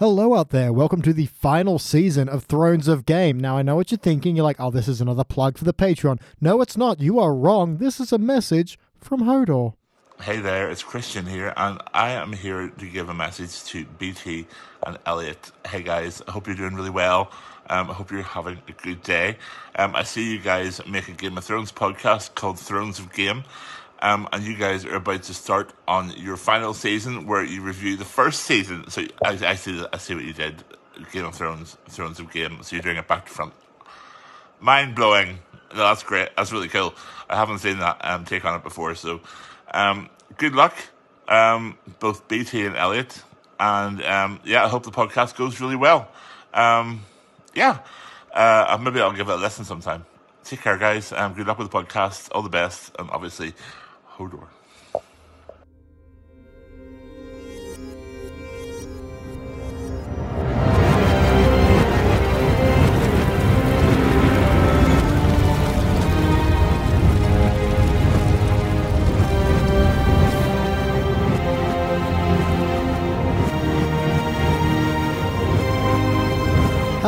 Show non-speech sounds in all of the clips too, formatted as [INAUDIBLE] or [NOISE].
Hello out there. Welcome to the final season of Thrones of Game. Now, I know what you're thinking. You're like, oh, this is another plug for the Patreon. No, it's not. You are wrong. This is a message from Hodor. Hey there, it's Christian here, and I am here to give a message to BT and Elliot. Hey guys, I hope you're doing really well. Um, I hope you're having a good day. Um, I see you guys make a Game of Thrones podcast called Thrones of Game. Um, and you guys are about to start on your final season where you review the first season. So I, I see, I see what you did, Game of Thrones, Thrones of Game. So you're doing it back to front. Mind blowing. No, that's great. That's really cool. I haven't seen that um, take on it before. So um, good luck, um, both BT and Elliot. And um, yeah, I hope the podcast goes really well. Um, yeah, uh, maybe I'll give it a listen sometime. Take care, guys. Good luck with the podcast. All the best. And obviously, Hodor.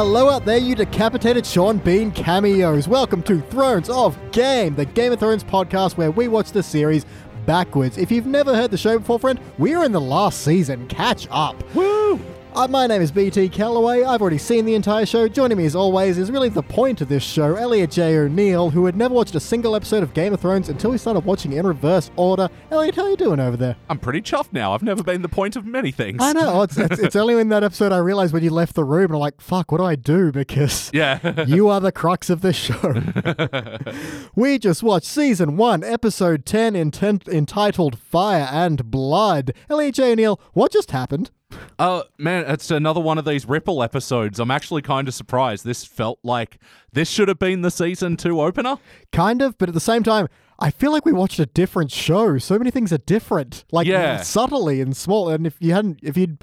Hello out there, you decapitated Sean Bean cameos. Welcome to Thrones of Game, the Game of Thrones podcast where we watch the series backwards. If you've never heard the show before, friend, we're in the last season. Catch up. Woo! Uh, my name is BT Calloway. I've already seen the entire show. Joining me as always is really the point of this show, Elliot J. O'Neill, who had never watched a single episode of Game of Thrones until he started watching in reverse order. Elliot, how are you doing over there? I'm pretty chuffed now. I've never been the point of many things. I know. It's, it's, it's [LAUGHS] only in that episode I realized when you left the room, and I'm like, fuck, what do I do? Because Yeah. [LAUGHS] you are the crux of this show. [LAUGHS] we just watched season one, episode 10, intent- entitled Fire and Blood. Elliot J. O'Neill, what just happened? Oh, man, it's another one of these Ripple episodes. I'm actually kind of surprised. This felt like this should have been the season two opener. Kind of, but at the same time, I feel like we watched a different show. So many things are different, like Yeah. subtly and small. And if you hadn't, if you'd,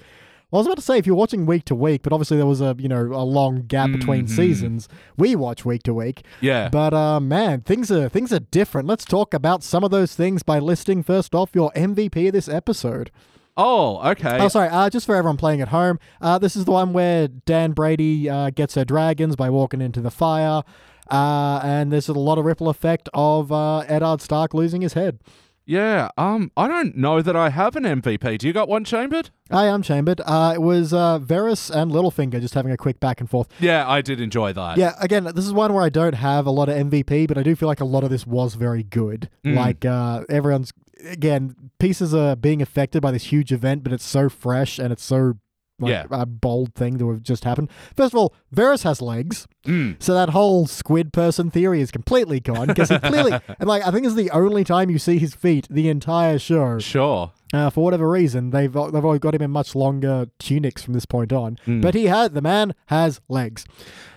well, I was about to say if you're watching week to week, but obviously there was a you know a long gap between seasons. We watch week to week, Yeah. but uh, man, things are things are different. Let's talk about some of those things by listing first off your MVP of this episode. Oh, okay. Oh, sorry. Uh, just for everyone playing at home, uh, this is the one where Dan Brady uh, gets her dragons by walking into the fire, uh, and there's a lot of ripple effect of uh, Eddard Stark losing his head. yeah. Um, I don't know that I have an MVP. Do you got one chambered? I am chambered. Uh, it was uh, Varys and Littlefinger just having a quick back and forth. Yeah, I did enjoy that. Yeah, again, this is one where I don't have a lot of MVP, but I do feel like a lot of this was very good. Like uh, everyone's again, pieces are being affected by this huge event, but it's so fresh and it's so like Yeah. a bold thing to have just happened. First of all, Varys has legs, Mm. so that whole squid person theory is completely gone because he clearly [LAUGHS] and like I think it's the only time you see his feet the entire show. Sure. Uh, for whatever reason, they've they've always got him in much longer tunics from this point on. Hmm. But he had the man has legs.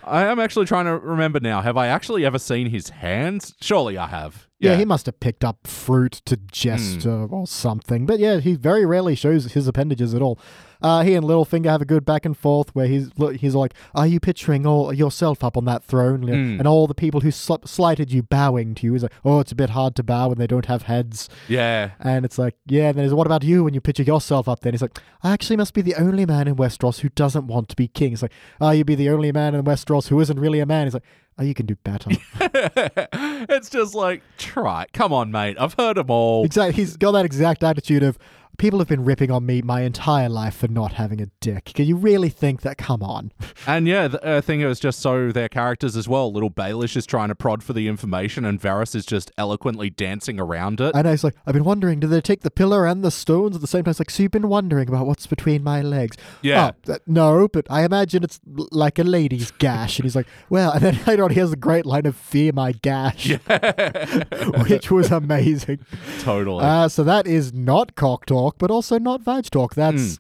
I am actually trying to remember now. Have I actually ever seen his hands? Surely I have. Yeah, he must have picked up fruit to jest Hmm. uh, or something. But yeah, he very rarely shows his appendages at all. Uh, he and Littlefinger have a good back and forth where he's he's like, "Are you picturing all yourself up on that throne Hmm. and all the people who sl- slighted you bowing to you?" He's like, "Oh, it's a bit hard to bow when they don't have heads." Yeah. And it's like, yeah. And then he's, what about you when you picture yourself up there? And he's like, I actually must be the only man in Westeros who doesn't want to be king. He's like, oh, you'd be the only man in Westeros who isn't really a man. He's like, oh, you can do better. [LAUGHS] it's just like, try. Come on, mate. I've heard them all. exactly. He's got that exact attitude of people have been ripping on me my entire life for not having a dick. Can you really think that? Come on. [LAUGHS] And yeah, the uh, thing is just so their characters as well. Little Baelish is trying to prod for the information, and Varys is just eloquently dancing around it. And. He's like, I've been wondering, do they take the pillar and the stones at the same time? It's like, so you've been wondering about what's between my legs. Yeah. Oh, th- no, but I imagine it's like a lady's gash. And he's like, [LAUGHS] well, and then [LAUGHS] later on, he has a great line of fear my gash, which was amazing. totally. Uh, so that is not cock talk, but also not vag talk. That's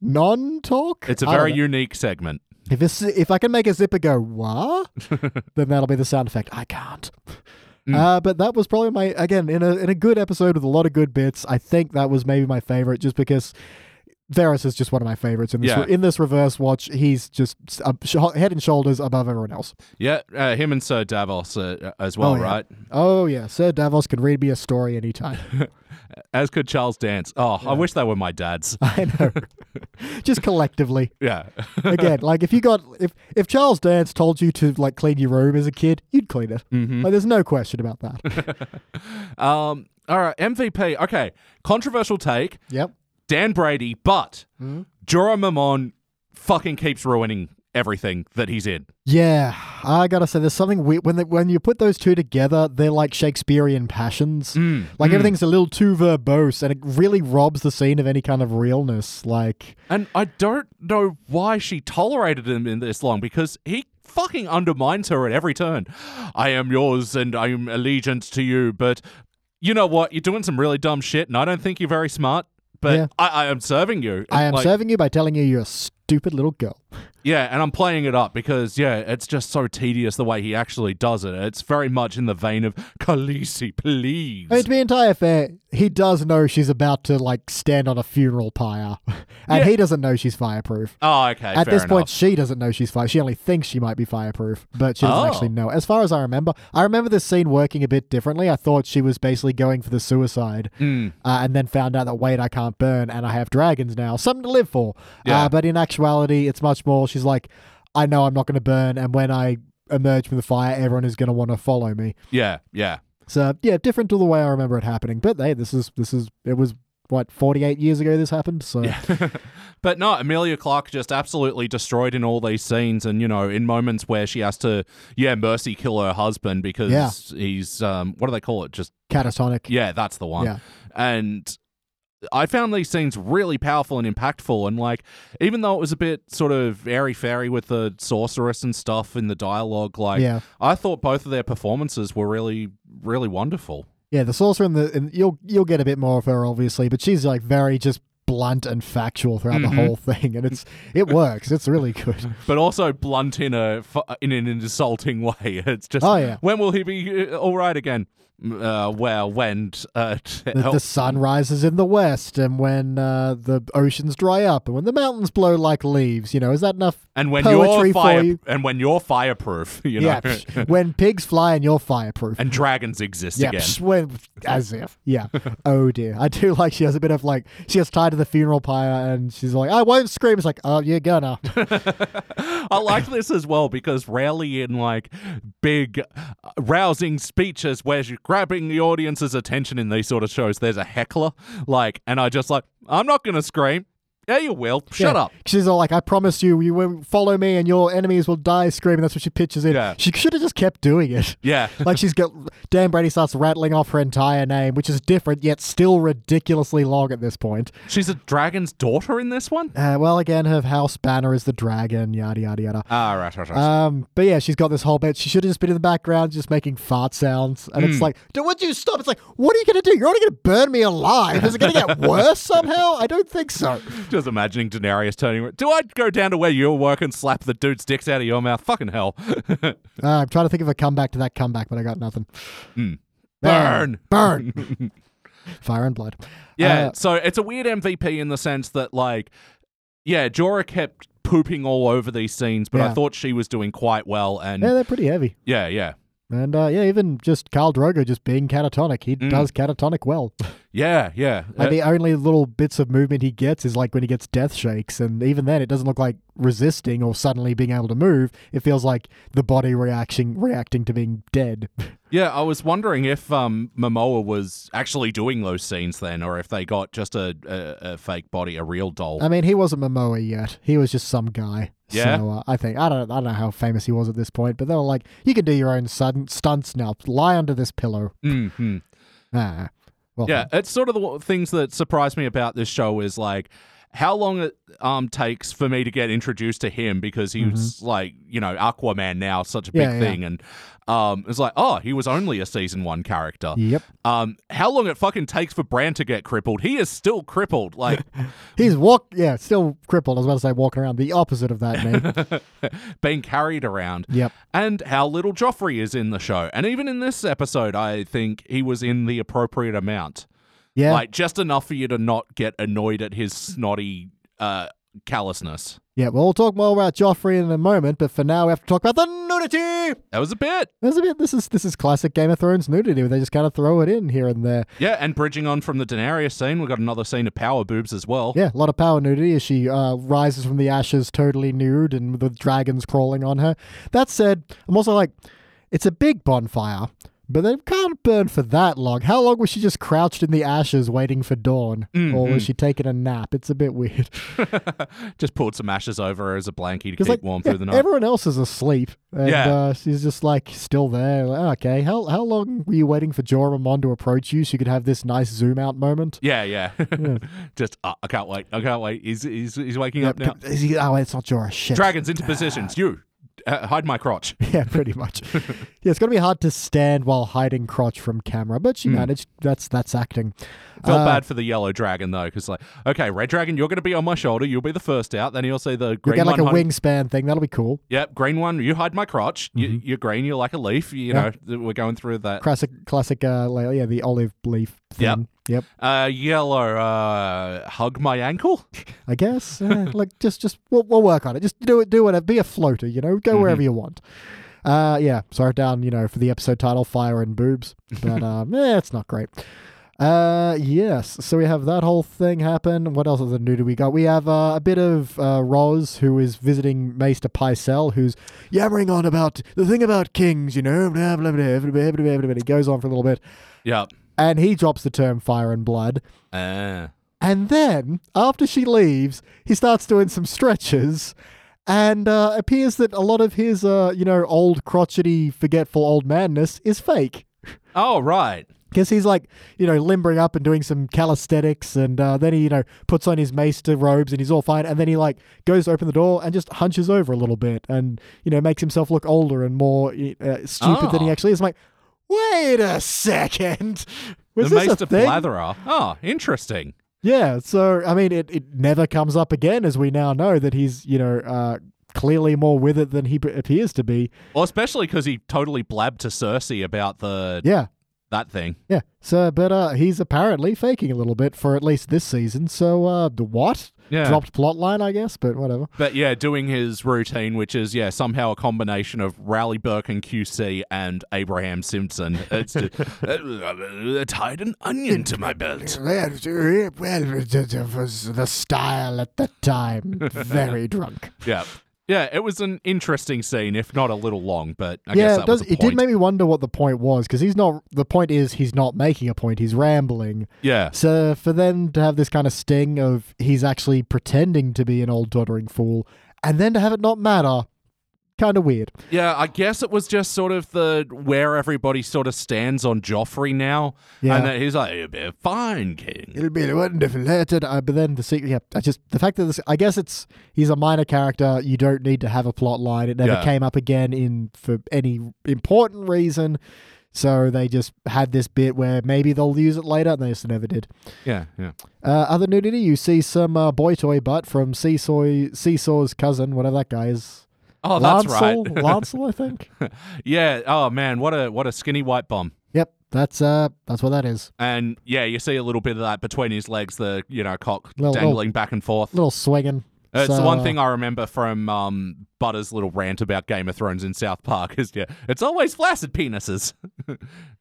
non talk. It's a very unique segment. If it's, if I can make a zipper go wah, [LAUGHS] then that'll be the sound effect. I can't. Hmm. Uh, but that was probably my again in a in a good episode with a lot of good bits. I think that was maybe my favorite, just because Varys is just one of my favorites in this Yeah. in this reverse watch. He's just uh, sh- head and shoulders above everyone else. Yeah, uh, him and Sir Davos uh, as well, Oh, yeah. right? Oh yeah, Sir Davos can read me a story anytime. [LAUGHS] As could Charles Dance. Oh, I wish they were my dads. [LAUGHS] I know. just collectively. yeah. [LAUGHS] Again, like if you got if if Charles Dance told you to like clean your room as a kid, you'd clean it. Mm-hmm. Like there's no question about that. um. All right. MVP. Okay. Controversial take. yep. Dan Brady, but Hmm? Jorah Mormont fucking keeps ruining everything that he's in. Yeah, I gotta say, there's something weird when they, when you put those two together. They're like Shakespearean passions. Mm, Like everything's a little too verbose, and it really robs the scene of any kind of realness. Like, And I don't know why she tolerated him in this long because he fucking undermines her at every turn. I am yours and I am allegiance to you, but you know what? You're doing some really dumb shit, and I don't think you're very smart. But Yeah. I, I am serving you. I am Like, serving you by telling you you're a stupid little girl. Yeah, and I'm playing it up because yeah, it's just so tedious the way he actually does it. It's very much in the vein of Khaleesi, please. I mean, to be entirely fair, he does know she's about to like stand on a funeral pyre, [LAUGHS] and Yeah. he doesn't know she's fireproof. oh, okay. At this point, she doesn't know she's fire. She only thinks she might be fireproof, but she doesn't Oh. actually know. As far as I remember, I remember this scene working a bit differently. I thought she was basically going for the suicide, Mm. uh, and then found out that wait, I can't burn, and I have dragons now, something to live for. Yeah. Uh, but in actuality, it's much more. She's like, I know I'm not going to burn, and when I emerge from the fire, everyone is going to want to follow me. yeah, yeah. So yeah, different to the way I remember it happening. But hey, this is this is it was what 48 years ago this happened. So [LAUGHS] But no, Emilia Clarke just absolutely destroyed in all these scenes, and you know, in moments where she has to, yeah, mercy kill her husband because Yeah. he's, um, what do they call it? Just catatonic. yeah, that's the one. Yeah. And I found these scenes really powerful and impactful, and like, even though it was a bit sort of airy fairy with the sorceress and stuff in the dialogue, like, Yeah. I thought both of their performances were really, really wonderful. Yeah, the sorcerer and the and you'll you'll get a bit more of her obviously, but she's like very just blunt and factual throughout Mhm. the whole thing, and it's it works. It's really good. [LAUGHS] but also blunt in a in an insulting way. [LAUGHS] It's just, Oh, yeah. when will he be uh, all right again? Uh, well, when uh, [LAUGHS] The, the sun rises in the west, and when uh, the oceans dry up, and when the mountains blow like leaves. You know, is that enough? and when you're fire you. and when you're fireproof, [LAUGHS] you know, Yeah, when pigs fly and you're fireproof. and dragons exist yeah, again. psh, when, as if. Yeah. [LAUGHS] oh dear. I do like she has a bit of like she gets tied to the funeral pyre, and she's like, "I won't scream." It's like, "Oh, you're gonna." I like this as well because rarely in like big, uh, rousing speeches where you're grabbing the audience's attention in these sort of shows, there's a heckler. Like, and I just like, I'm not gonna scream. Yeah, you will. Shut Yeah. up. She's all like, I promise you, you will follow me and your enemies will die screaming. That's what she pitches in. Yeah. She should have just kept doing it. Yeah. [LAUGHS] like she's got Dan Brady starts rattling off her entire name, which is different yet still ridiculously long at this point. She's a dragon's daughter in this one. Uh, well, again, her house banner is the dragon, yada yada yada. Ah, right, right, right. Um, but yeah, she's got this whole bit. She should have just been in the background, just making fart sounds. And Hmm. it's like, "Dude, would you stop? It's like, what are you gonna do? You're only gonna burn me alive. Is it gonna get worse somehow? I don't think so. [LAUGHS] just imagining Daenerys turning. Do I go down to where you work and slap the dude's dicks out of your mouth? Fucking hell. Uh, [LAUGHS] I'm trying to think of a comeback to that comeback, but I got nothing. Hmm. Burn. burn, [LAUGHS] fire and blood. Yeah, Uh, so it's a weird MVP in the sense that, like, yeah, Jorah kept pooping all over these scenes, but I thought she was doing quite well. And yeah, they're pretty heavy. yeah, yeah, And uh, yeah, even just Khal Drogo just being catatonic, he Mm. does catatonic well. [LAUGHS] yeah, yeah. Like Uh, the only little bits of movement he gets is like when he gets death shakes, and even then, it doesn't look like resisting or suddenly being able to move. It feels like the body reaction reacting to being dead. [LAUGHS] yeah, I was wondering if um, Momoa was actually doing those scenes then, or if they got just a, a, a fake body, a real doll. I mean, he wasn't Momoa yet; he was just some guy. Yeah? So uh, I think I don't I don't know how famous he was at this point, but they were like, "You can do your own sudden stunts now. Lie under this pillow." [LAUGHS] hmm Ah, well, Yeah, it's sort of the things that surprise me about this show is like how long it um takes for me to get introduced to him because he was like you know Aquaman now such a big Mm-hmm. Yeah, yeah. thing and um it's like oh he was only a season one character. Yep, Um, how long it fucking takes for Bran to get crippled? He is still crippled. Like [LAUGHS] he's walk. Yeah, still crippled. I was about to say walking around. The opposite of that, mate. [LAUGHS] being carried around. yep. and how little Joffrey is in the show. And even in this episode, I think he was in the appropriate amount. Yeah. Like just enough for you to not get annoyed at his snotty uh, callousness. Yeah, well, we'll talk more about Joffrey in a moment, but for now we have to talk about the nudity. That was a bit. There's a bit. This is this is classic Game of Thrones nudity, where they just kind of throw it in here and there. Yeah, and bridging on from the Daenerys scene, we've got another scene of power boobs as well. Yeah, a lot of power nudity as she uh, rises from the ashes, totally nude, and with dragons crawling on her. That said, I'm also like, it's a big bonfire, but they can't burn for that long. How long was she just crouched in the ashes waiting for dawn, or was she taking a nap? It's a bit weird. [LAUGHS] Just pulled some ashes over her as a blankie to keep like warm yeah, through the night. everyone else is asleep, and Yeah. uh, she's just like still there. Like, okay, how how long were you waiting for Jorah Mormont to approach you so you could have this nice zoom out moment? yeah, yeah. [LAUGHS] Just, uh, I can't wait. I can't wait. He's, he's, he's waking up now. Is he, oh, it's not Jorah. Shit. Dragons into positions. You, uh, hide my crotch. [LAUGHS] Yeah, pretty much. [LAUGHS] yeah, it's gonna be hard to stand while hiding crotch from camera, but she managed. That's that's acting. Felt Uh, bad for the yellow dragon though, because like, okay, red dragon, you're going to be on my shoulder. You'll be the first out. Then you'll see the green. You get like one. a hide- wingspan thing. That'll be cool. Yep, green one. You hide my crotch. You, Mm-hmm. you're green. You're like a leaf. You know, we're going through that. Classic, classic. Uh, like, yeah, the olive leaf. Thing. Yep. Yep. Uh, yellow. Uh, hug my ankle. I guess. Uh, like, just, just we'll, we'll work on it. Just do it. Do whatever. Be a floater. You know, go Mm-hmm. wherever you want. Uh, yeah. Sorry down. You know, for the episode title, fire and boobs. But [LAUGHS] um, yeah, it's not great. Uh, yes. So we have that whole thing happen. What else other new do we got? We have uh, a bit of uh, Ros who is visiting Maester Pycelle, who's yammering on about the thing about kings. You know, blah blah blah blah blah blah. blah. He goes on for a little bit, Yep. and he drops the term fire and blood. Uh, And then, after she leaves, he starts doing some stretches, and uh, appears that a lot of his, uh, you know, old crotchety, forgetful old manness is fake. oh right. Because he's like, you know, limbering up and doing some calisthenics, and uh, then he, you know, puts on his maester robes and he's all fine. And then he, like, goes to open the door and just hunches over a little bit and, you know, makes himself look older and more uh, stupid than he Oh. actually is. I'm like, wait a second. Was the this a Maester thing? Blatherer. Oh, interesting. Yeah, so I mean, it, it never comes up again, as we now know that he's you know uh, clearly more with it than he appears to be. Well, especially because he totally blabbed to Cersei about the Yeah, that thing. yeah. So, but uh, he's apparently faking a little bit for at least this season. So, uh, the what? Yeah. Dropped plot line, I guess, but whatever. But yeah, doing his routine, which is yeah somehow a combination of Rally Burke and QC and Abraham Simpson. It's just, uh, [LAUGHS] tied an onion to my belt. [LAUGHS] Well, it was the style at the time. Very drunk. Yeah, yeah. It was an interesting scene, if not a little long, but I guess yeah, that it, does, it did make me wonder what the point was because he's not. The point is he's not making a point. He's rambling. yeah, So for them to have this kind of sting of he's actually pretending to be an old doddering fool, and then to have it not matter, kind of weird. yeah. I guess it was just sort of the where everybody sort of stands on Joffrey now, Yeah. and that he's like, "You'll be fine, King." It'll be a wonderful later, uh, but then the secret. Yeah, I just the fact that this. I guess it's he's a minor character. You don't need to have a plot line. It never Yeah. came up again in for any important reason. So they just had this bit where maybe they'll use it later, and they just never did. Yeah, yeah. Uh, other nudity, you see some uh, boy toy butt from Seesaw, Seesaw's cousin, whatever that guy is. Oh, that's Lancel, right. [LAUGHS] Lancel, I think. yeah. Oh man, what a what a skinny white bum. Yep, that's uh, that's what that is. And yeah, you see a little bit of that between his legs, the you know cock Little- dangling back and forth. little swinging. It's the one thing I remember from um, Butters' little rant about Game of Thrones in South Park is yeah, it's always flaccid penises. [LAUGHS]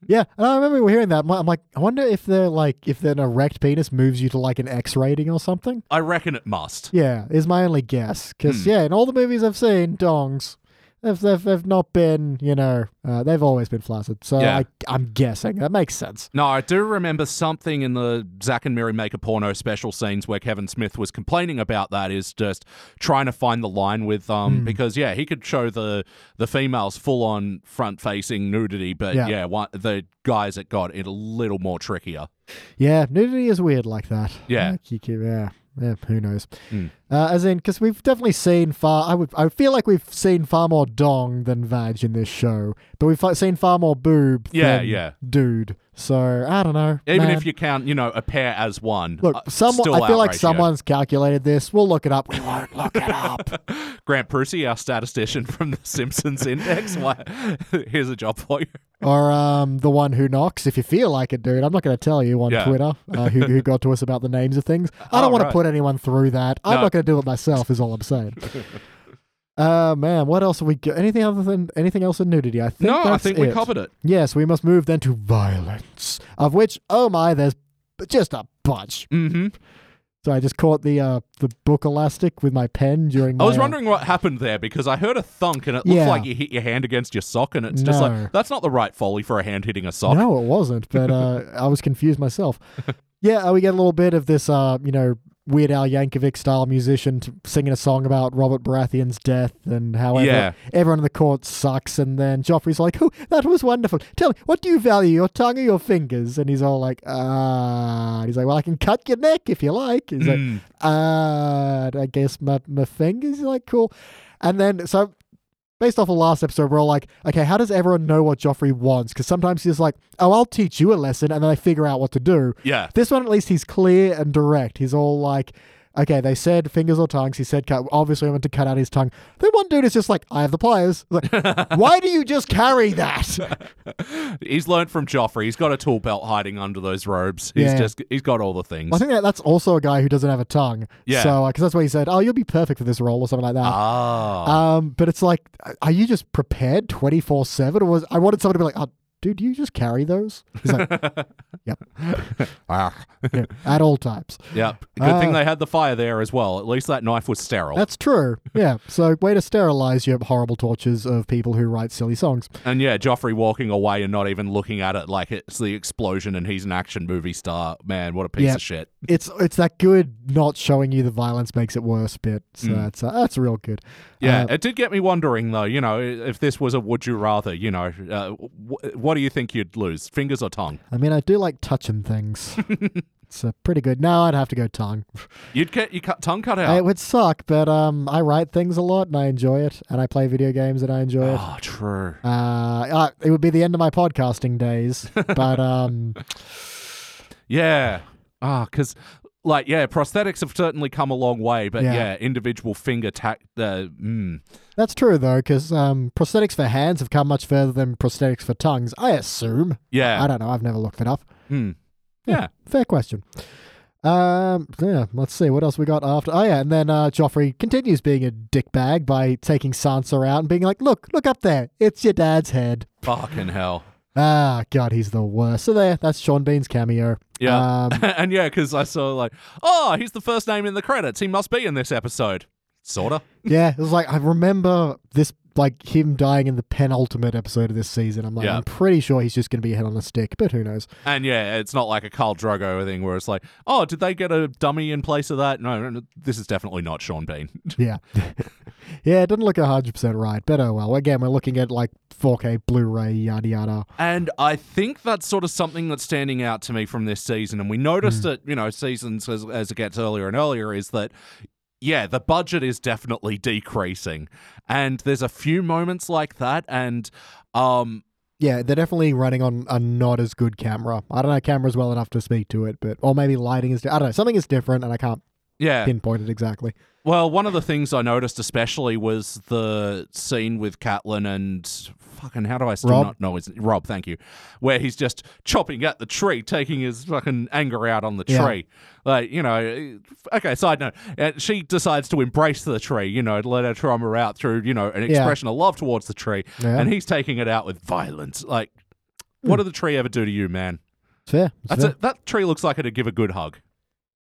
Yeah, and I remember hearing that. I'm like- I'm like, I wonder if they're like, if an erect penis moves you to like an X rating or something. I reckon it must. Yeah, is my only guess. Because Hmm. yeah, in all the movies I've seen, dongs, they've they've, they've not been, you know, uh, they've always been flaccid. So Yeah. I, I'm guessing that makes sense. No, I do remember something in the Zack and Miri make a porno special scenes where Kevin Smith was complaining about that is just trying to find the line with um Hmm. because yeah he could show the the females full on front facing nudity but Yeah. yeah, one, the guys it got it a little more trickier. Yeah, nudity is weird like that. Yeah. Yeah. Yeah, who knows? Hmm. Uh, as in, because we've definitely seen far. I would. I feel like we've seen far more dong than vag in this show, but we've seen far more boob. Yeah, than yeah. Dude. So I don't know. Even man. if you count, you know, a pair as one. look, uh, someone. I feel like someone's calculated this. We'll look it up. We won't look it up. [LAUGHS] Grant Prusy, our statistician from the Simpsons [LAUGHS] Index. Why? Here's a job for you. or um, the one who knocks. If you feel like it, dude. I'm not going to tell you on Yeah. Twitter uh, who who got to us about the names of things. [LAUGHS] I don't Oh, want to put anyone through that. I'm No. not going to do it myself. Is all I'm saying. [LAUGHS] Uh man, what else have we got? Anything other than anything else in nudity? I think No, I think we it. covered it. Yes, we must move then to violence, of which, oh my, there's just a bunch. hmm So I just caught the uh, the book elastic with my pen during. My, I was uh, wondering what happened there because I heard a thunk and it looked like you hit your hand against your sock, and it's just like that's not the right foley for a hand hitting a sock. No, it wasn't, but uh, [LAUGHS] I was confused myself. yeah, uh, we get a little bit of this, uh, you know, Weird Al Yankovic style musician singing a song about Robert Baratheon's death and how Yeah. everyone in the court sucks. And then Joffrey's like, "Oh, that was wonderful. Tell me, what do you value, your tongue or your fingers?" And he's all like, "Ah." he's like, "Well, I can cut your neck if you like." He's like, Mm. uh, I guess my, my fingers like cool. And then, so based off of last episode, we're all like, okay, how does everyone know what Joffrey wants? Because sometimes he's like, oh, I'll teach you a lesson, and then they figure out what to do. Yeah. This one, at least, he's clear and direct. He's all like, okay, they said fingers or tongues. He said, cut. Obviously, I went to cut out his tongue. Then one dude is just like, I have the pliers. Like, [LAUGHS] why do you just carry that? [LAUGHS] He's learned from Joffrey. He's got a tool belt hiding under those robes. He's Yeah. just he's got all the things. I think that that's also a guy who doesn't have a tongue. Yeah. So, because that's why he said, oh, you'll be perfect for this role or something like that. ah. Um, but it's like, are you just prepared twenty four seven, or was I wanted someone to be like, oh, dude, you just carry those? He's like, [LAUGHS] yep, yeah, at all times. Yep. Good Uh, thing they had the fire there as well. At least that knife was sterile. That's true. Yeah. So way to sterilize your horrible tortures of people who write silly songs. And yeah, Joffrey walking away and not even looking at it like it's the explosion and he's an action movie star. Man, what a piece Yeah. of shit. It's it's that good not showing you the violence makes it worse bit. So that's uh, that's real good. Yeah, Uh, it did get me wondering though. You know, if this was a would you rather, you know, uh, wh- what do you think you'd lose, fingers or tongue? I mean, I do like touching things. [LAUGHS] it's uh, pretty good. No, I'd have to go tongue. You'd get your cut, tongue cut out. It would suck, but um, I write things a lot and I enjoy it, and I play video games and I enjoy it. oh, true. Uh, uh, it would be the end of my podcasting days, but um, [LAUGHS] Yeah. Ah, because like yeah, prosthetics have certainly come a long way, but Yeah. yeah, individual finger tack. Uh, mm, that's true though, because um, prosthetics for hands have come much further than prosthetics for tongues. I assume. yeah. I don't know. I've never looked it up. Hmm. Yeah. Fair question. Um, yeah, let's see what else we got after. Oh yeah, and then uh, Joffrey continues being a dickbag by taking Sansa out and being like, "Look, look up there, it's your dad's head." Fucking hell. Ah, God, he's the worst. So there, that's Sean Bean's cameo. Yeah. Um, [LAUGHS] and yeah, because I saw like, oh, he's the first name in the credits. He must be in this episode. Sorta. [LAUGHS] yeah, it was like I remember this, like him dying in the penultimate episode of this season. I'm like, Yeah. I'm pretty sure he's just going to be head on a stick, but who knows? And yeah, it's not like a Khal Drogo thing where it's like, oh, did they get a dummy in place of that? No, no, no this is definitely not Sean Bean. [LAUGHS] Yeah, yeah, it didn't look hundred percent right, but oh well. Again, we're looking at like 4K Blu-ray, yada yada. And I think that's sort of something that's standing out to me from this season. And we noticed Hmm. it, you know, seasons as, as it gets earlier and earlier, is that, yeah, the budget is definitely decreasing. And there's a few moments like that. And, um, Yeah, they're definitely running on a not as good camera. I don't know cameras well enough to speak to it, but or maybe lighting is. I don't know. Something is different, and I can't yeah. pinpoint it exactly. Well, one of the things I noticed especially was the scene with Catelyn and fucking how do I still Robb? not know his Robb? Thank you. Where he's just chopping at the tree, taking his fucking anger out on the Yeah. tree. Like you know, okay. Side note: uh, she decides to embrace the tree. You know, to let her trauma out through you know an Yeah. expression of love towards the tree, Yeah. and he's taking it out with violence. Like, Hmm. what did the tree ever do to you, man? It's fair. It's That's fair. it. That tree looks like it'd give a good hug.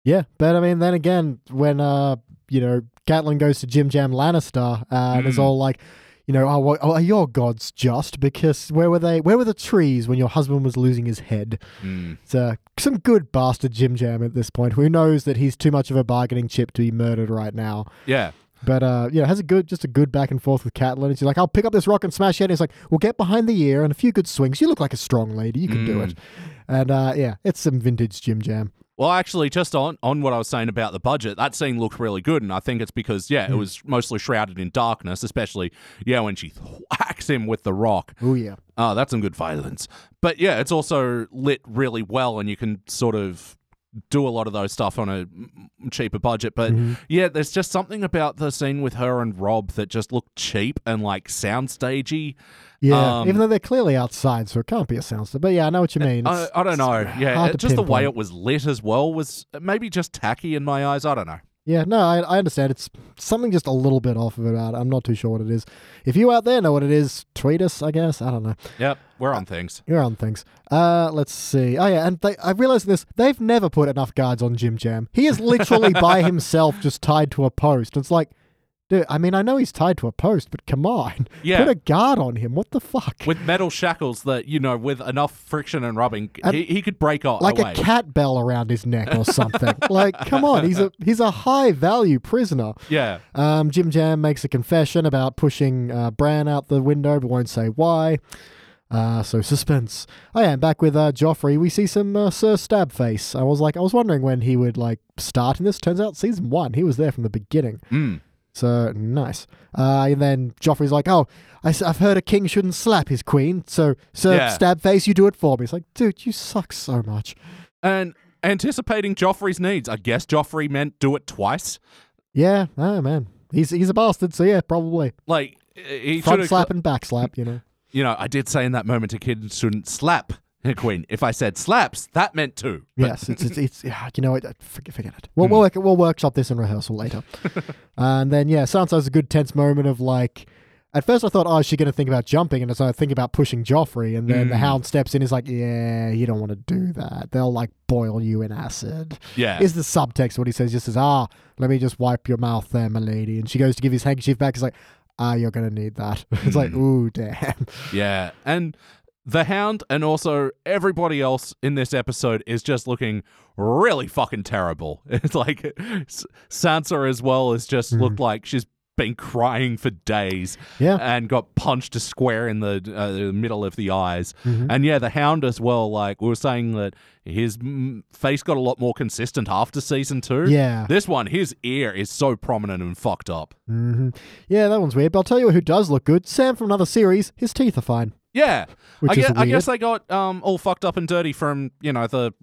Yeah, but I mean, then again, when uh, you know, Catelyn goes to Jim Jam Lannister uh, and is Mm. all like, you know, oh, well, are your gods just? Because where were they? Where were the trees when your husband was losing his head? Mm. It's uh, some good bastard Jim Jam at this point, who knows that he's too much of a bargaining chip to be murdered right now. Yeah. But uh, you know, has a good, just a good back and forth with Catelyn. And she's like, "I'll pick up this rock and smash it." And he's like, "We'll get behind the ear and a few good swings. You look like a strong lady. You can do Mm. it." And uh, yeah, it's some vintage Jim Jam. Well, actually, just on, on what I was saying about the budget, that scene looked really good, and I think it's because yeah, Hmm. it was mostly shrouded in darkness, especially yeah when she whacks him with the rock. Oh yeah. Oh, that's some good violence. But yeah, it's also lit really well, and you can sort of do a lot of those stuff on a cheaper budget. But Mm-hmm. yeah, there's just something about the scene with her and Robb that just looked cheap and like soundstagey. Yeah, Um, even though they're clearly outside, so it can't be a soundster. But yeah, I know what you mean. I, I don't know. Yeah, to just the way it was lit as well was maybe just tacky in my eyes. I don't know. Yeah, no, I, I understand. It's something just a little bit off of it. I'm not too sure what it is. If you out there know what it is, tweet us, I guess. I don't know. Yep, we're on things. You're on things. Uh, let's see. Oh, yeah, and they, I realized this. They've never put enough guards on Jim Jam. He is literally [LAUGHS] by himself just tied to a post. It's like, dude, I mean, I know he's tied to a post, but come on. [LAUGHS] Yeah. Put a guard on him. What the fuck? With metal shackles that, you know, with enough friction and rubbing, And- he, he could break off. like away. a cat bell around his neck or something. [LAUGHS] like, come on, he's a he's a high value prisoner. yeah. Um, Jim Jam makes a confession about pushing uh, Bran out the window, but won't say why. Uh, so suspense. Oh yeah, and back with uh, Joffrey, we see some uh, Sir Stabface. I was like, I was wondering when he would like start in this. Turns out season one, he was there from the beginning. Mm. So nice. Uh, and then Joffrey's like, oh, I, have heard a king shouldn't slap his queen. So Sir Yeah. Stabface, you do it for me. It's like, dude, you suck so much. And anticipating Joffrey's needs, I guess Joffrey meant do it twice. Yeah, oh man, he's he's a bastard. So yeah, probably Like, he front slap and back slap. You know. You know, I did say in that moment a kid shouldn't slap [LAUGHS] queen. If I said slaps, that meant two. But- [LAUGHS] Yes, it's it's, it's yeah, you know uh, Forget, forget it. We'll we'll, work, we'll workshop this in rehearsal later. [LAUGHS] and then yeah, Sansa's a good tense moment of like. At first, I thought, oh, is she going to think about jumping? And so I think about pushing Joffrey. And then the Mm. Hound steps in. He's like, yeah, you don't want to do that. They'll like boil you in acid. Yeah. Is the subtext what he says? Just says, ah, let me just wipe your mouth there, my lady. And she goes to give his handkerchief back. He's like, ah, you're going to need that. it's like, Mm. ooh, damn. Yeah, and the Hound and also everybody else in this episode is just looking really fucking terrible. [LAUGHS] It's like Sansa as well has just looked like she's been crying for days Yeah. and got punched a square in the, uh, the middle of the eyes. Mhm. And yeah, the Hound as well. Like we were saying that his face got a lot more consistent after season two. Yeah. This one, his ear is so prominent and fucked up. hmm Yeah, that one's weird. But I'll tell you who does look good. Sam from another series. His teeth are fine. Yeah, I, guess, I guess they got um, all fucked up and dirty from you know the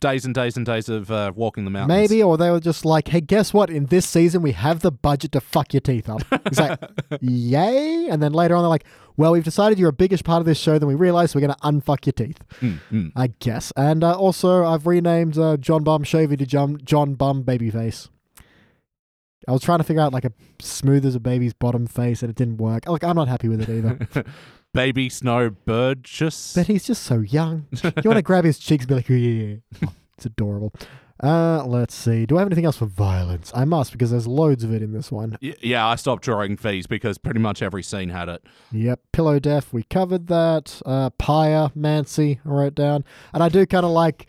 days and days and days of uh, walking the mountains. Maybe, or they were just like, hey, guess what? In this season, we have the budget to fuck your teeth up. He's like, [LAUGHS] yay. And then later on, they're like, well, we've decided you're a biggish part of this show than we realized, so we're going to unfuck your teeth. Mm, mm. I guess. And uh, also, I've renamed uh, John Bum Shavy to John, John Bum Babyface. I was trying to figure out like a smooth as a baby's bottom face, and it didn't work. Like, I'm not happy with it either. [LAUGHS] Baby Snow Burgess. But he's just so young. You want to [LAUGHS] grab his cheeks and be like, oh, yeah, yeah. It's adorable. Uh, let's see. Do I have anything else for violence? I must because there's loads of it in this one. Y- yeah, I stopped drawing these because pretty much every scene had it. Yep. Pillow death. We covered that. Uh, Pyre, Mancy. I wrote down, and I do kind of like.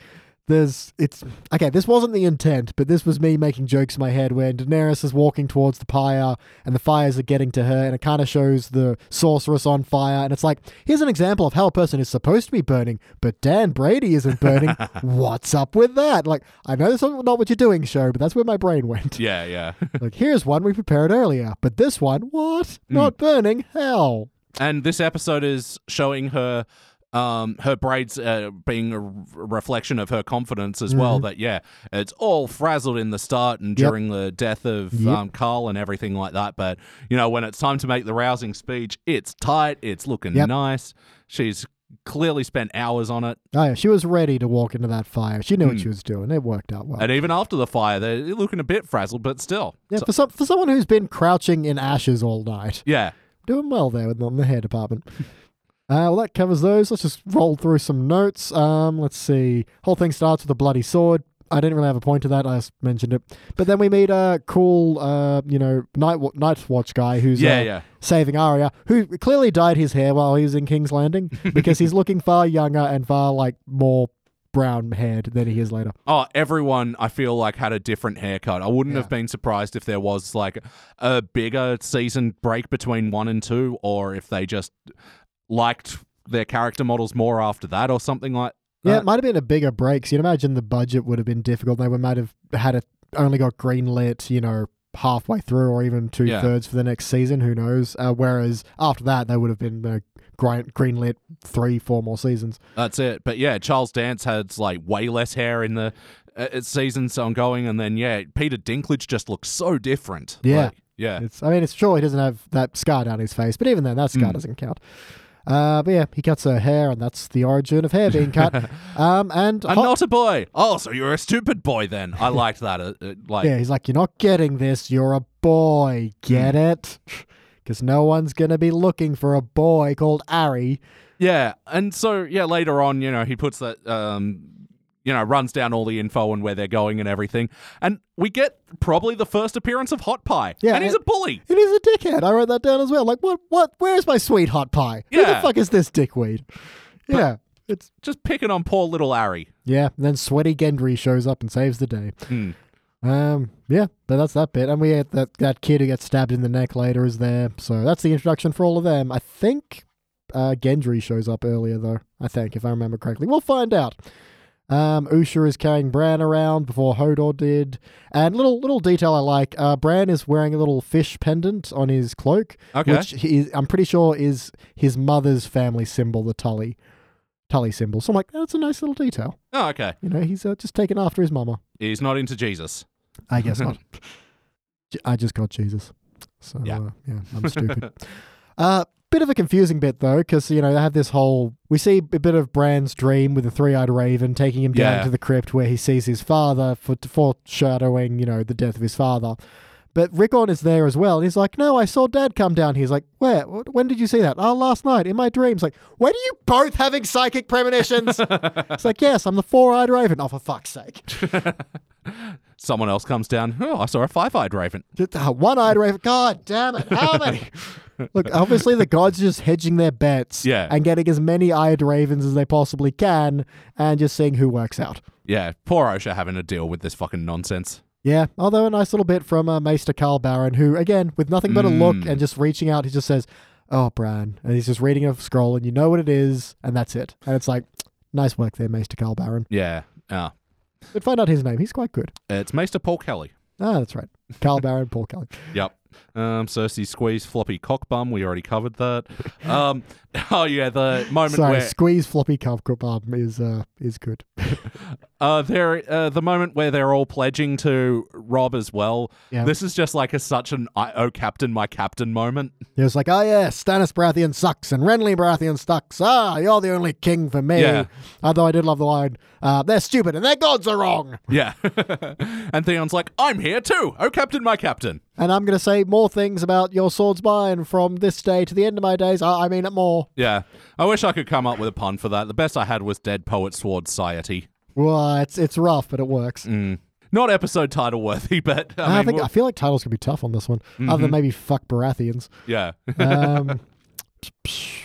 There's it's okay. This wasn't the intent, but this was me making jokes in my head when Daenerys is walking towards the pyre and the fires are getting to her, and it kind of shows the sorceress on fire, and it's like here's an example of how a person is supposed to be burning, but Dan Brady isn't burning. [LAUGHS] What's up with that? Like I know that's not what you're doing, show, but that's where my brain went. Yeah, yeah. [LAUGHS] like here's one we prepared earlier, but this one, what? Hmm. Not burning? Hell. and this episode is showing her um her braids uh, being a reflection of her confidence as well that yeah it's all frazzled in the start and Mm-hmm. Yep. during the death of Yep. um Khal and everything like that but you know when it's time to make the rousing speech it's tight it's looking Yep. nice she's clearly spent hours on it Oh yeah, she was ready to walk into that fire. She knew what Hmm. she was doing. It worked out well. and even after the fire they're looking a bit frazzled but still yeah, So- for some for someone who's been crouching in ashes all night, yeah doing well there with on the hair department. Uh, well, that covers those. Let's just roll through some notes. Um, let's see. Whole thing starts with a bloody sword. I didn't really have a point to that. I just mentioned it. But then we meet a cool, uh, you know, night night watch guy who's yeah uh, yeah saving Arya, who clearly dyed his hair while he was in King's Landing [LAUGHS] because he's looking far younger and far like more brown haired than he is later. Oh, everyone I feel like had a different haircut. I wouldn't Yeah. have been surprised if there was like a bigger season break between one and two, or if they just liked their character models more after that, or something like Yeah, Uh, it might have been a bigger break. So you'd imagine the budget would have been difficult. They might have had it only got greenlit, you know, halfway through or even two Yeah. thirds for the next season. Who knows? Uh, whereas after that, they would have been uh, green, greenlit three, four more seasons. That's it. But yeah, Charles Dance has like way less hair in the uh, uh, seasons ongoing, and then yeah, Peter Dinklage just looks so different. Yeah. Like, yeah. It's, I mean, it's sure he doesn't have that scar down his face, but even then, that scar Mm. doesn't count. Uh, but yeah, he cuts her hair, and that's the origin of hair being cut. [LAUGHS] um, and I'm Hot- not a boy. Oh, so you're a stupid boy then? I liked that. Uh, uh, like, yeah, he's like, you're not getting this. You're a boy. Get Hmm. it? [LAUGHS] Because no one's gonna be looking for a boy called Ari. Yeah, and so yeah, later on, you know, he puts that, um, you know, runs down all the info and where they're going and everything, and we get probably the first appearance of Hot Pie. Yeah, and he's a bully. And he's a dickhead. I wrote that down as well. Like, what? What? Where's my sweet hot pie? Who the fuck is this dickweed? Yeah, it's Just picking on poor little Ari. yeah. And then sweaty Gendry shows up and saves the day. Hmm. Um, yeah, but that's that bit. And we had that that kid who gets stabbed in the neck later is there. So that's the introduction for all of them. I think uh, Gendry shows up earlier though. I think if I remember correctly, we'll find out. Um, Osha is carrying Bran around before Hodor did, and little little detail I like. Uh, Bran is wearing a little fish pendant on his cloak, Okay. which he, I'm pretty sure is his mother's family symbol, the Tully, Tully symbol. So I'm like, that's a nice little detail. oh, okay. You know, he's uh, just taken after his mama. He's not into Jesus. I guess not. [LAUGHS] I just got Jesus. So Yeah. uh, yeah I'm stupid. [LAUGHS] uh, bit of a confusing bit though, because you know they have this whole. We see a bit of Bran's dream with the three-eyed raven taking him down Yeah. to the crypt where he sees his father, for foreshadowing, you know, the death of his father. But Rickon is there as well, and he's like, "No, I saw Dad come down." He's like, "Where? Wh- When did you see that?" "Oh, last night in my dreams." Like, when are you both having psychic premonitions? [LAUGHS] it's like, "Yes, I'm the four-eyed raven." Oh, for fuck's sake! [LAUGHS] Someone else comes down. Oh, I saw a five-eyed raven. [LAUGHS] Uh, one-eyed raven. God damn it! How many? Look, obviously the gods are just hedging their bets, Yeah. and getting as many eyed ravens as they possibly can, and just seeing who works out. Yeah, poor Osha having to deal with this fucking nonsense. Yeah, although a nice little bit from uh, Maester Carl Baron, who again, with nothing but a look Mm. and just reaching out, he just says, "Oh, Bran," and he's just reading a scroll, and you know what it is, and that's it. And it's like, nice work there, Maester Carl Baron. Yeah. Uh, But find out his name; he's quite good. it's Maester Paul Kelly. Ah, that's right, Carl Baron, Paul Kelly. Yep. Um, Cersei squeeze floppy cock bum. We already covered that. Um, [LAUGHS] oh yeah, the moment Sorry, where squeeze floppy cock bum is uh is good. [LAUGHS] uh, they're uh, the moment where they're all pledging to Robb as well. Yeah. This is just like a such an I oh captain my captain moment. He was like, "Oh yeah, Stannis Baratheon sucks and Renly Baratheon sucks. Ah, you're the only king for me." Yeah. Although I did love the line, uh, "They're stupid and their gods are wrong." Yeah. [LAUGHS] and Theon's like, I'm here too. Oh captain my captain. And I'm going to say more things about your swords mine from this day to the end of my days. I, I mean it more. Yeah. I wish I could come up with a pun for that. The best I had was Dead Poet Sword Society. Well, it's it's rough, but it works. Mm. Not episode title worthy, [LAUGHS] but I, I, mean, think we'll- I feel like titles could be tough on this one, other than maybe fuck Baratheons. yeah. [LAUGHS] Um,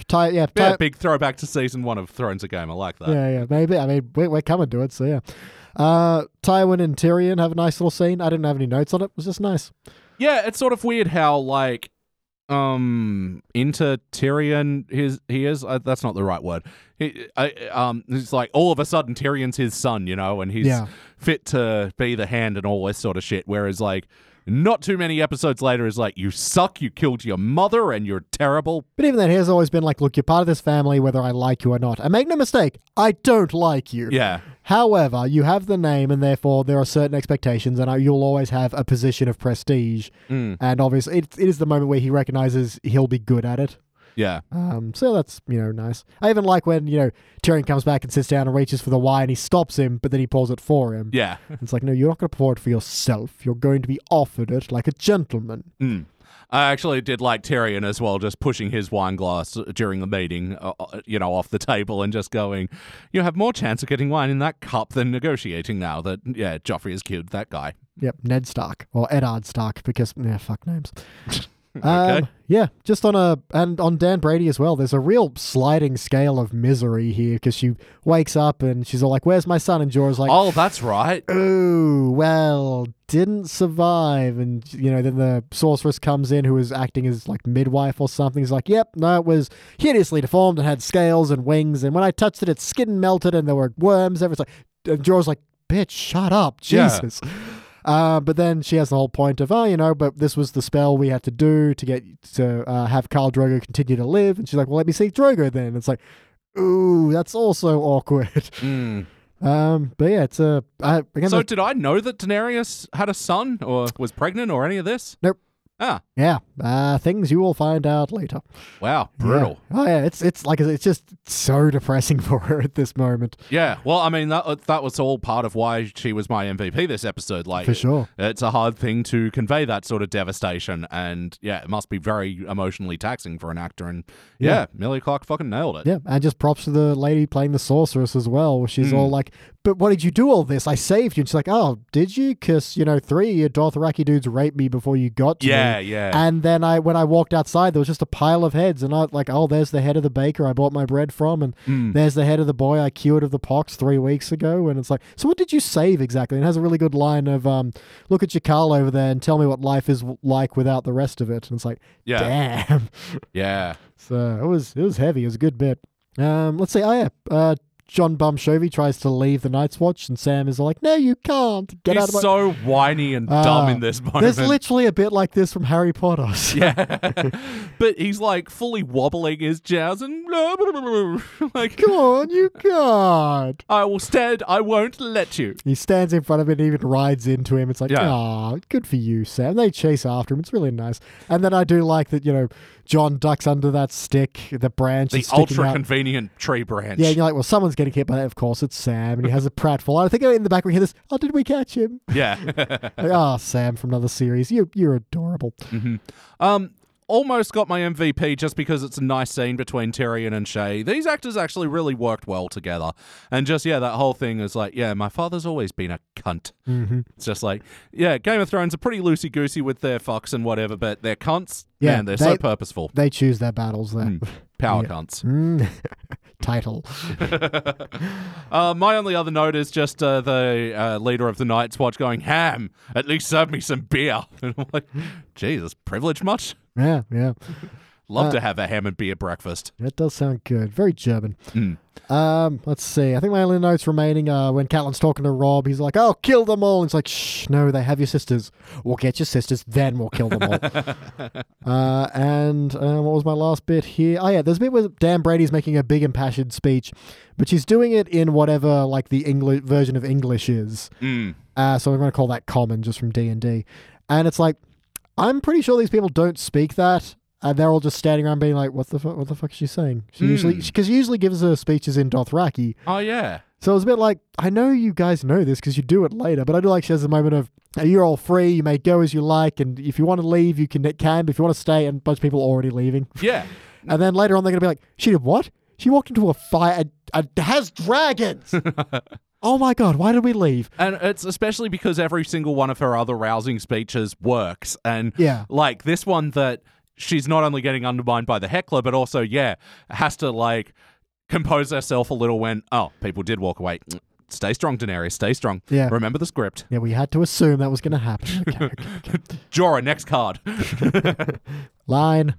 Ty, yeah, Ty, yeah, big throwback to season one of Thrones a Game. I like that. yeah, yeah, maybe. I mean, we're, we're coming to it, so yeah. Uh, Tywin and Tyrion have a nice little scene. I didn't have any notes on it. It was just nice. Yeah, it's sort of weird how like um into Tyrion his he is uh, that's not the right word. He uh, um it's like all of a sudden Tyrion's his son, you know, and he's Yeah. fit to be the hand and all this sort of shit whereas like not too many episodes later is like you suck, you killed your mother and you're terrible. But even then, he has always been like, look, you're part of this family, whether I like you or not. And make no mistake, I don't like you. Yeah. However, you have the name, and therefore there are certain expectations, and uh, you'll always have a position of prestige. Mm, And obviously, it, it is the moment where he recognizes he'll be good at it. Yeah. Um, so that's you know nice. I even like when you know Tyrion comes back and sits down and reaches for the wine. He stops him, but then he pours it for him. Yeah. [LAUGHS] It's like no, you're not going to pour it for yourself. You're going to be offered it like a gentleman. Mm. I actually did like Tyrion as well, just pushing his wine glass during the meeting, uh, uh, you know, off the table and just going, "You have more chance of getting wine in that cup than negotiating now." That yeah, Joffrey has killed that guy. Yep, Ned Stark or Eddard Stark because yeah, fuck names. [LAUGHS] [LAUGHS] Um, yeah, just on a and on Dan Brady as well. There's a real sliding scale of misery here because she wakes up and she's all like, "Where's my son?" And Jorah's like, oh, that's right. "Oh, well, didn't survive." And you know, then the sorceress comes in who is acting as like midwife or something. He's like, "Yep, no, it was hideously deformed and had scales and wings. And when I touched it, its skin melted and there were worms." Everything's like, and Jorah's like, "Bitch, shut up, Yeah. Jesus." Uh, but then she has the whole point of, oh, you know, but this was the spell we had to do to get to uh, have Khal Drogo continue to live. And she's like, well, let me see Drogo then. It's like, ooh, that's also awkward. Mm. [LAUGHS] Um, but yeah, it's a. I, again, So the- did I know that Daenerys had a son or was pregnant or any of this? Nope. Ah, yeah, uh, things you will find out later. wow, brutal. Yeah. Oh yeah, it's it's like it's just so depressing [LAUGHS] for her at this moment Yeah. Well, I mean that that was all part of why she was my MVP this episode. Like, for sure. it's a hard thing to convey that sort of devastation, and yeah, it must be very emotionally taxing for an actor. And yeah, Yeah. Millie Clark fucking nailed it. Yeah, and just props to the lady playing the sorceress as well. where She's Hmm. all like, "But what did you do all this? I saved you." And she's like, "Oh, did you? Because you know, three Dothraki dudes raped me before you got to Yeah, me." yeah. And then I, when I walked outside, there was just a pile of heads, and I like, "Oh, there's the head of the baker I bought my bread from, and Mm. there's the head of the boy I cured of the pox three weeks ago." And it's like, so what did you save exactly? And it has a really good line of, um, "Look at your Khal over there and tell me what life is like without the rest of it." And it's like, yeah, damn. [LAUGHS] yeah. So it was it was heavy. It was a good bit. Um, let's see. Oh yeah, uh, John Bum Chovy tries to leave the Night's Watch, and Sam is like, "No, you can't get He's out of my." so whiny and Ah, dumb in this moment. There's literally a bit like this from Harry Potter. [LAUGHS] yeah, [LAUGHS] but he's like fully wobbling his jazz and [LAUGHS] like, Come on, you can't. I will stand. I won't let you. He stands in front of it and even rides into him. It's like, Yeah. ah, good for you, Sam. They chase after him. It's really nice. And then I do like that, you know, John ducks under that stick, the branch The is ultra out. convenient tree branch. Yeah, and you're like, well, someone's getting hit by that. Of course, it's Sam, and he has a [LAUGHS] pratfall. I think in the back we hear this. Oh, did we catch him? yeah. [LAUGHS] Like, oh, Sam from another series. You, you're adorable. Um, almost got my MVP just because it's a nice scene between Tyrion and Shae. These actors actually really worked well together, and just yeah, that whole thing is like, yeah, my father's always been a cunt. hmm It's just like, yeah, Game of Thrones are pretty loosey goosey with their fucks and whatever, but they're cunts. Yeah, man, they're they- so purposeful. They choose their battles there. Mm. [LAUGHS] Power Yeah. cunts. [LAUGHS] Mm. Title. [LAUGHS] Uh, my only other note is just uh, the uh, leader of the Night's Watch going, Ham, at least serve me some beer. [LAUGHS] And I'm like, Jesus, privilege much? Yeah, yeah. Love Uh, to have a ham and beer breakfast. That does sound good. Very German. Mm. Um, let's see. I think my only notes remaining are when Catelyn's talking to Robb, he's like, "Oh, kill them all." And it's like, "Shh, no, they have your sisters. We'll get your sisters, then we'll kill them all." [LAUGHS] uh, and uh, what was my last bit here? Oh yeah, there's a bit where Dan Brady's making a big impassioned speech, but she's doing it in whatever like the English version of English is. Mm. Uh, so I'm going to call that common just from D and D. And it's like, I'm pretty sure these people don't speak that. And they're all just standing around being like, "What the fuck? What the fuck is she saying?" She usually, Hmm. because she usually gives her speeches in Dothraki, Oh, yeah. so it was a bit like, I know you guys know this because you do it later, but I do like she has a moment of, you're all free, you may go as you like, and if you want to leave, you can, can, but if you want to stay, and a bunch of people already leaving. [LAUGHS] Yeah. And then later on, they're going to be like, she did what? She walked into a fire and has dragons. [LAUGHS] oh my God, why did we leave? And it's especially because every single one of her other rousing speeches works. And Yeah. like this one that she's not only getting undermined by the heckler, but also, yeah, has to like compose herself a little when, oh, people did walk away. Stay strong, Daenerys. Stay strong. Yeah. Remember the script. Yeah, we had to assume that was going to happen. [LAUGHS] Okay, okay. Jorah, next card. [LAUGHS] Line.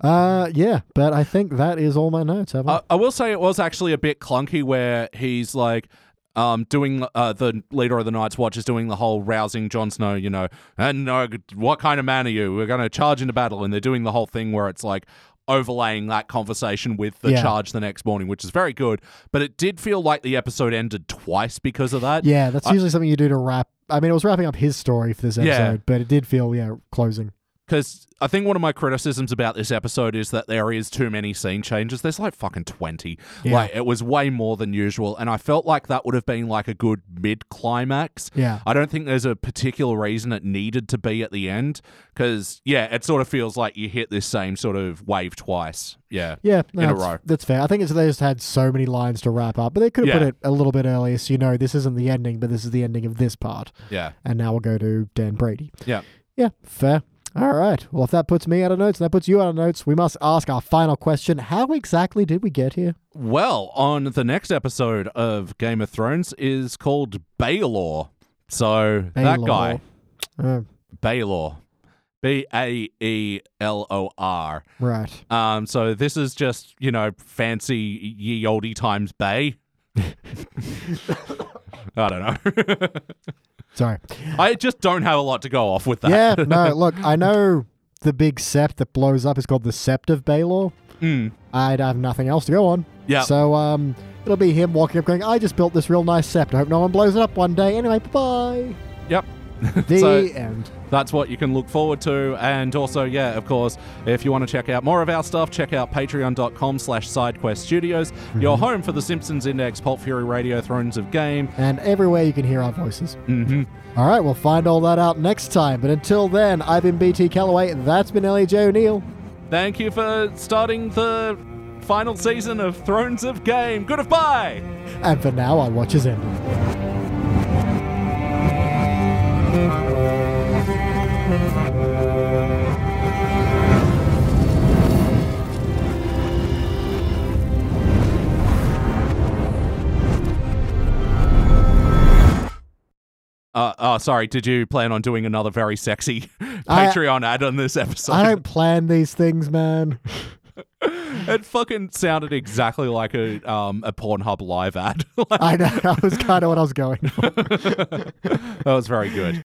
Uh, yeah, but I think that is all my notes. I, I will say it was actually a bit clunky where he's like um, doing uh, the leader of the Night's Watch is doing the whole rousing Jon Snow, you know, and uh, what kind of man are you? We're going to charge into battle, and they're doing the whole thing where it's like overlaying that conversation with the Yeah. charge the next morning, which is very good. But it did feel like the episode ended twice because of that. yeah, that's usually something you do to wrap. I mean, it was wrapping up his story for this episode, Yeah. but it did feel, yeah, closing. Because I think one of my criticisms about this episode is that there is too many scene changes. There's like fucking 20. Yeah. Like, it was way more than usual. And I felt like that would have been like a good mid climax. Yeah. I don't think there's a particular reason it needed to be at the end. Because, yeah, it sort of feels like you hit this same sort of wave twice. Yeah. Yeah, no, in a row. that's fair. I think it's they just had so many lines to wrap up, but they could have put it a little bit earlier, so you know this isn't the ending, but this is the ending of this part. Yeah. And now we'll go to Dan Brady. Yeah. Yeah, fair. All right. Well, if that puts me out of notes and that puts you out of notes, we must ask our final question. How exactly did we get here? Well, on the next episode of Game of Thrones is called Baelor. So that guy, Uh, Baelor, B A E L O R. right. Um, so this is just you know fancy ye olde times Bay. [LAUGHS] I don't know. [LAUGHS] Sorry. I just don't have a lot to go off with that. Yeah, no, [LAUGHS] look, I know the big sept that blows up is called the Sept of Baelor. Mm. I'd have nothing else to go on. Yeah. So, um, it'll be him walking up going, I just built this real nice sept. I hope no one blows it up one day. Anyway, bye Yep. [LAUGHS] The So- end. That's what you can look forward to. And also, yeah, of course, if you want to check out more of our stuff, check out patreon.com slash sidequest studios, your home for the Simpsons Index, Pulp Fury Radio, Thrones of Game. And everywhere you can hear our voices. hmm All right, we'll find all that out next time. But until then, I've been BT Calloway. And that's been Ellie J. O'Neill. Thank you for starting the final season of Thrones of Game. Goodbye! And for now, our watch is ended. Uh, oh, sorry. Did you plan on doing another very sexy [LAUGHS] I- Patreon ad on this episode? I don't plan these things, man. [LAUGHS] it fucking sounded exactly like a um a Pornhub live ad. [LAUGHS] I know. That was kind of what I was going for. that was very good.